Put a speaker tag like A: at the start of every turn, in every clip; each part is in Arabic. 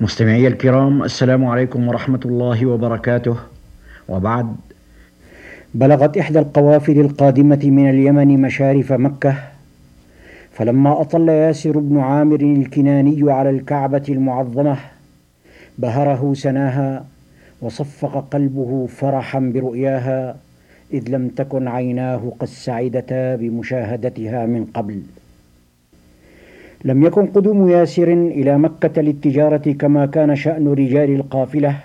A: مستمعي الكرام السلام عليكم ورحمة الله وبركاته. وبعد
B: بلغت إحدى القوافل القادمة من اليمن مشارف مكة فلما أطل ياسر بن عامر الكناني على الكعبة المعظمة بهره سناها وصفق قلبه فرحا برؤياها إذ لم تكن عيناه قد سعدتا بمشاهدتها من قبل. لم يكن قدوم ياسر إلى مكة للتجارة كما كان شأن رجال القافلة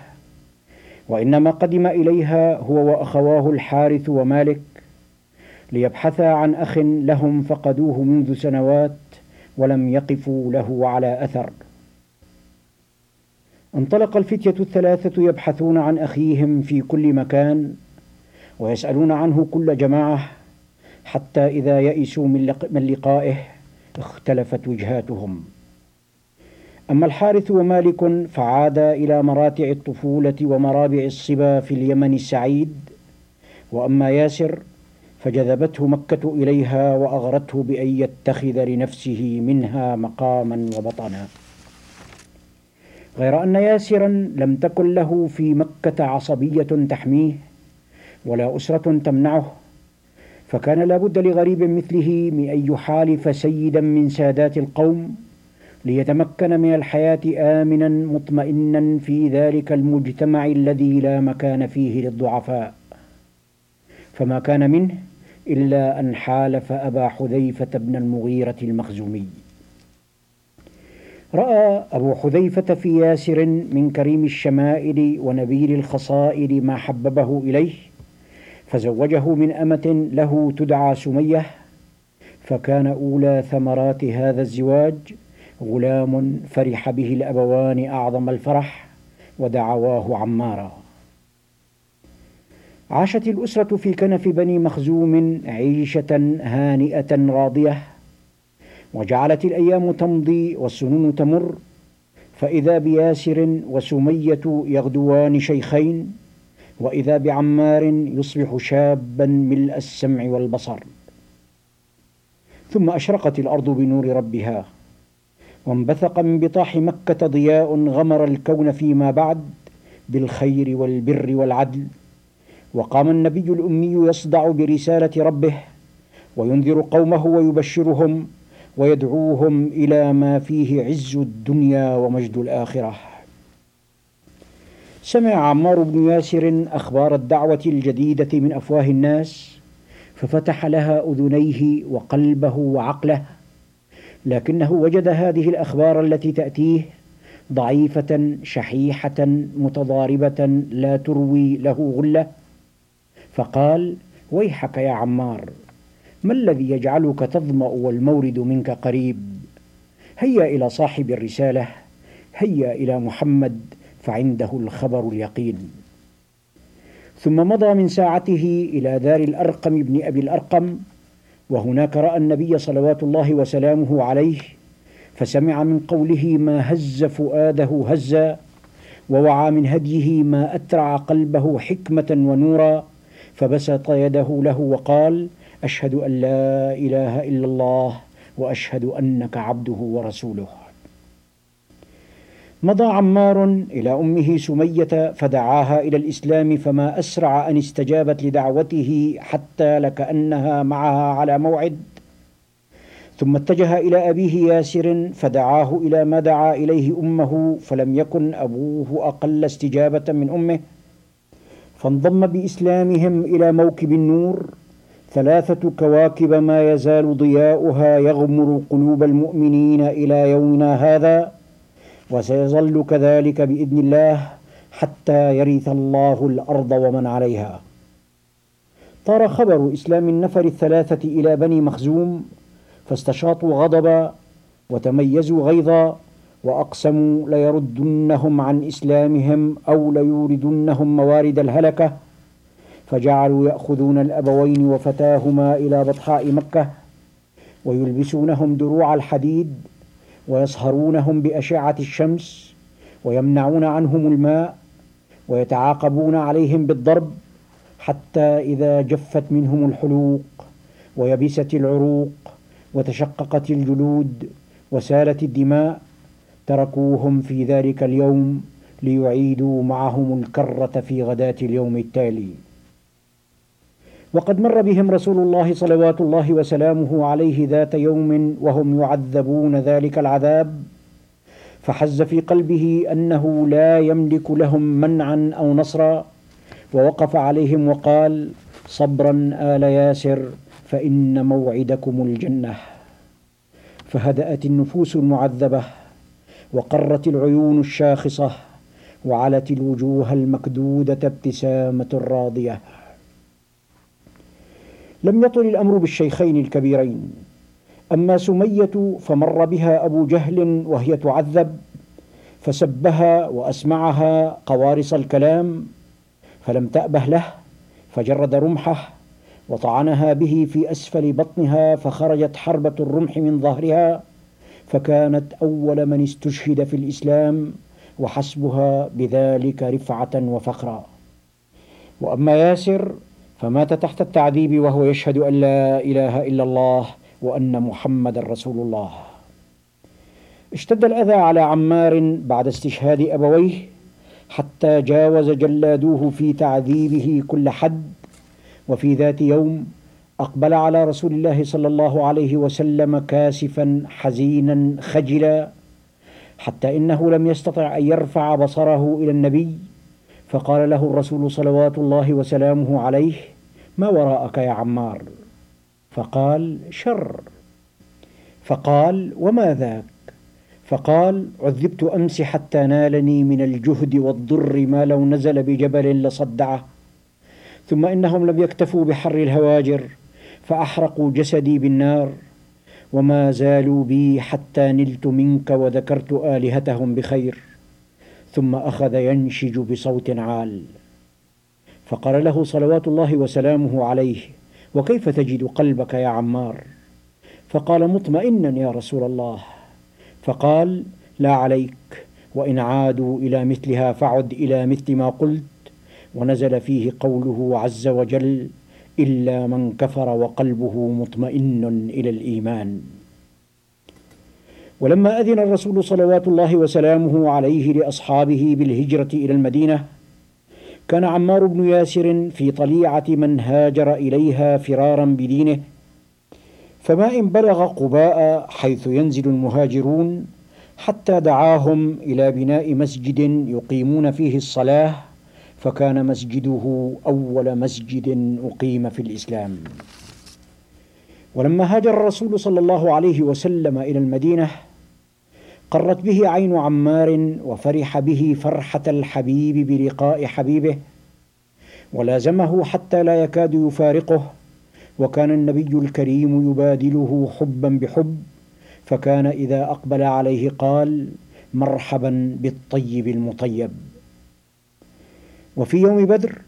B: وإنما قدم إليها هو وأخواه الحارث ومالك ليبحثا عن أخ لهم فقدوه منذ سنوات ولم يقفوا له على أثر. انطلق الفتية الثلاثة يبحثون عن أخيهم في كل مكان ويسألون عنه كل جماعة حتى إذا يئسوا من لقائه. اختلفت وجهاتهم. أما الحارث ومالك فعادا إلى مراتع الطفولة ومرابع الصبا في اليمن السعيد وأما ياسر فجذبته مكة إليها وأغرته بأن يتخذ لنفسه منها مقاما وبطنا. غير أن ياسرا لم تكن له في مكة عصبية تحميه ولا أسرة تمنعه فكان لابد لغريب مثله من أن يحالف سيدا من سادات القوم ليتمكن من الحياة آمنا مطمئنا في ذلك المجتمع الذي لا مكان فيه للضعفاء. فما كان منه إلا أن حالف أبا حذيفة بن المغيرة المخزومي. رأى أبو حذيفة في ياسر من كريم الشمائل ونبيل الخصائل ما حببه إليه فزوجه من أمة له تدعى سمية فكان أولى ثمرات هذا الزواج غلام فرح به الأبوان أعظم الفرح ودعواه عمارا. عاشت الأسرة في كنف بني مخزوم عيشة هانئة راضية وجعلت الأيام تمضي والسنون تمر فإذا بياسر وسمية يغدوان شيخين وإذا بعمار يصبح شابا ملء السمع والبصر. ثم أشرقت الأرض بنور ربها وانبثق من بطاح مكة ضياء غمر الكون فيما بعد بالخير والبر والعدل. وقام النبي الأمي يصدع برسالة ربه وينذر قومه ويبشرهم ويدعوهم إلى ما فيه عز الدنيا ومجد الآخرة. سمع عمار بن ياسر أخبار الدعوة الجديدة من أفواه الناس ففتح لها أذنيه وقلبه وعقله لكنه وجد هذه الأخبار التي تأتيه ضعيفة شحيحة متضاربة لا تروي له غلة. فقال ويحك يا عمار ما الذي يجعلك تظمأ والمورد منك قريب؟ هيا إلى صاحب الرسالة هيا إلى محمد فعنده الخبر اليقين. ثم مضى من ساعته إلى دار الأرقم بن أبي الأرقم وهناك رأى النبي صلوات الله وسلامه عليه فسمع من قوله ما هز فؤاده هزا ووعى من هديه ما أترع قلبه حكمة ونورا فبسط يده له وقال أشهد أن لا إله إلا الله وأشهد أنك عبده ورسوله. مضى عمار إلى أمه سمية فدعاها إلى الإسلام فما أسرع أن استجابت لدعوته حتى لكأنها معها على موعد. ثم اتجه إلى أبيه ياسر فدعاه إلى ما دعا إليه أمه فلم يكن أبوه أقل استجابة من أمه. فانضم بإسلامهم إلى موكب النور. ثلاثة كواكب ما يزال ضياؤها يغمر قلوب المؤمنين إلى يومنا هذا. وسيظل كذلك بإذن الله حتى يرث الله الأرض ومن عليها. طار خبر إسلام النفر الثلاثة إلى بني مخزوم فاستشاطوا غضبا وتميزوا غيظا وأقسموا ليردنهم عن إسلامهم أو ليوردنهم موارد الهلكة فجعلوا يأخذون الأبوين وفتاهما إلى بطحاء مكة ويلبسونهم دروع الحديد ويصهرونهم بأشعة الشمس ويمنعون عنهم الماء ويتعاقبون عليهم بالضرب حتى إذا جفت منهم الحلوق ويبست العروق وتشققت الجلود وسالت الدماء تركوهم في ذلك اليوم ليعيدوا معهم الكرة في غداة اليوم التالي. وقد مر بهم رسول الله صلوات الله وسلامه عليه ذات يوم وهم يعذبون ذلك العذاب فحز في قلبه أنه لا يملك لهم منعا أو نصرا ووقف عليهم وقال صبرا آل ياسر فإن موعدكم الجنة. فهدأت النفوس المعذبة وقرت العيون الشاخصة وعلت الوجوه المكدودة ابتسامة راضية. لم يطل الأمر بالشيخين الكبيرين. أما سمية فمر بها أبو جهل وهي تعذب فسبها وأسمعها قوارص الكلام فلم تأبه له فجرد رمحه وطعنها به في أسفل بطنها فخرجت حربة الرمح من ظهرها فكانت أول من استشهد في الإسلام وحسبها بذلك رفعة وفخرا. وأما ياسر فمات تحت التعذيب وهو يشهد أن لا إله إلا الله وأن محمدا رسول الله. اشتد الأذى على عمار بعد استشهاد أبويه حتى جاوز جلادوه في تعذيبه كل حد وفي ذات يوم أقبل على رسول الله صلى الله عليه وسلم كاسفا حزينا خجلا حتى إنه لم يستطع أن يرفع بصره إلى النبي. فقال له الرسول صلوات الله وسلامه عليه ما وراءك يا عمار؟ فقال شر. فقال وما ذاك؟ فقال عذبت أمس حتى نالني من الجهد والضر ما لو نزل بجبل لصدعه ثم إنهم لم يكتفوا بحر الهواجر فأحرقوا جسدي بالنار وما زالوا بي حتى نلت منك وذكرت آلهتهم بخير. ثم أخذ ينشج بصوت عال. فقال له صلوات الله وسلامه عليه وكيف تجد قلبك يا عمار؟ فقال مطمئنا يا رسول الله. فقال لا عليك وإن عادوا إلى مثلها فعد إلى مثل ما قلت ونزل فيه قوله عز وجل إلا من كفر وقلبه مطمئن إلى الإيمان. ولما أذن الرسول صلوات الله وسلامه عليه لأصحابه بالهجرة إلى المدينة كان عمار بن ياسر في طليعة من هاجر إليها فرارا بدينه فما إن بلغ قباء حيث ينزل المهاجرون حتى دعاهم إلى بناء مسجد يقيمون فيه الصلاة فكان مسجده أول مسجد أقيم في الإسلام. ولما هاجر الرسول صلى الله عليه وسلم إلى المدينة قرت به عين عمار وفرح به فرحة الحبيب بلقاء حبيبه ولازمه حتى لا يكاد يفارقه وكان النبي الكريم يبادله حبا بحب فكان إذا أقبل عليه قال مرحبا بالطيب المطيب. وفي يوم بدر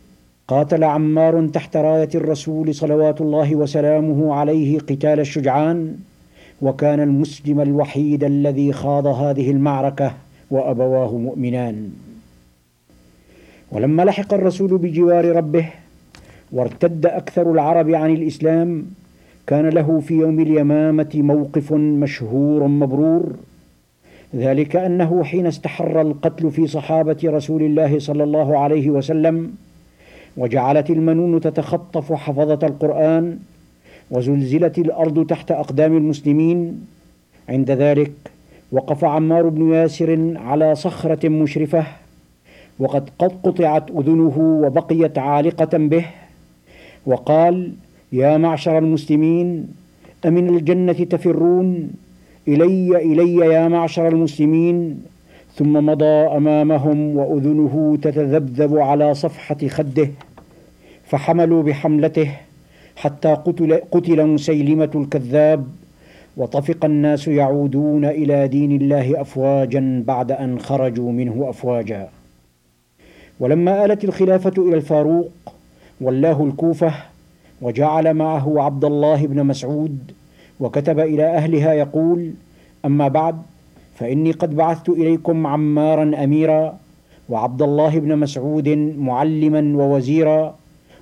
B: قاتل عمار تحت راية الرسول صلوات الله وسلامه عليه قتال الشجعان وكان المسلم الوحيد الذي خاض هذه المعركة وأبواه مؤمنان. ولما لحق الرسول بجوار ربه وارتد أكثر العرب عن الإسلام كان له في يوم اليمامة موقف مشهور مبرور ذلك أنه حين استحر القتل في صحابة رسول الله صلى الله عليه وسلم وجعلت المنون تتخطف حفظة القرآن وزلزلت الأرض تحت أقدام المسلمين. عند ذلك وقف عمار بن ياسر على صخرة مشرفة وقد قد قطعت أذنه وبقيت عالقة به وقال يا معشر المسلمين أمن الجنة تفرون؟ إلي إلي يا معشر المسلمين. ثم مضى أمامهم وأذنه تتذبذب على صفحة خده فحملوا بحملته حتى قتل, قتل مسيلمة الكذاب. وطفق الناس يعودون إلى دين الله افواجا بعد أن خرجوا منه افواجا. ولما آلت الخلافة إلى الفاروق ولاه الكوفة وجعل معه عبد الله بن مسعود وكتب إلى أهلها يقول أما بعد فإني قد بعثت إليكم عمارا أميرا وعبد الله بن مسعود معلما ووزيرا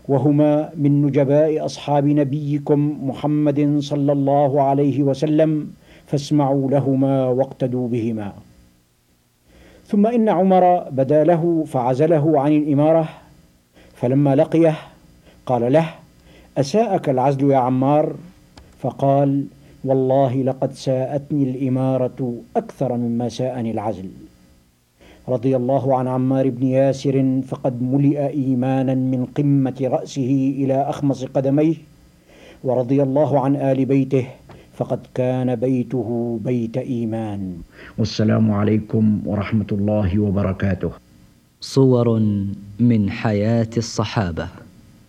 B: وهما من نجباء أصحاب نبيكم محمد صلى الله عليه وسلم فاسمعوا لهما واقتدوا بهما. ثم إن عمر بدا له فعزله عن الإمارة فلما لقيه قال له أساءك العزل يا عمار؟ فقال والله لقد ساءتني الإمارة أكثر مما ساءني العزل. رضي الله عن عمار بن ياسر فقد ملئ إيمانا من قمة رأسه إلى أخمص قدميه ورضي الله عن آل بيته فقد كان بيته بيت إيمان.
A: والسلام عليكم ورحمة الله وبركاته.
C: صور من حياة الصحابة.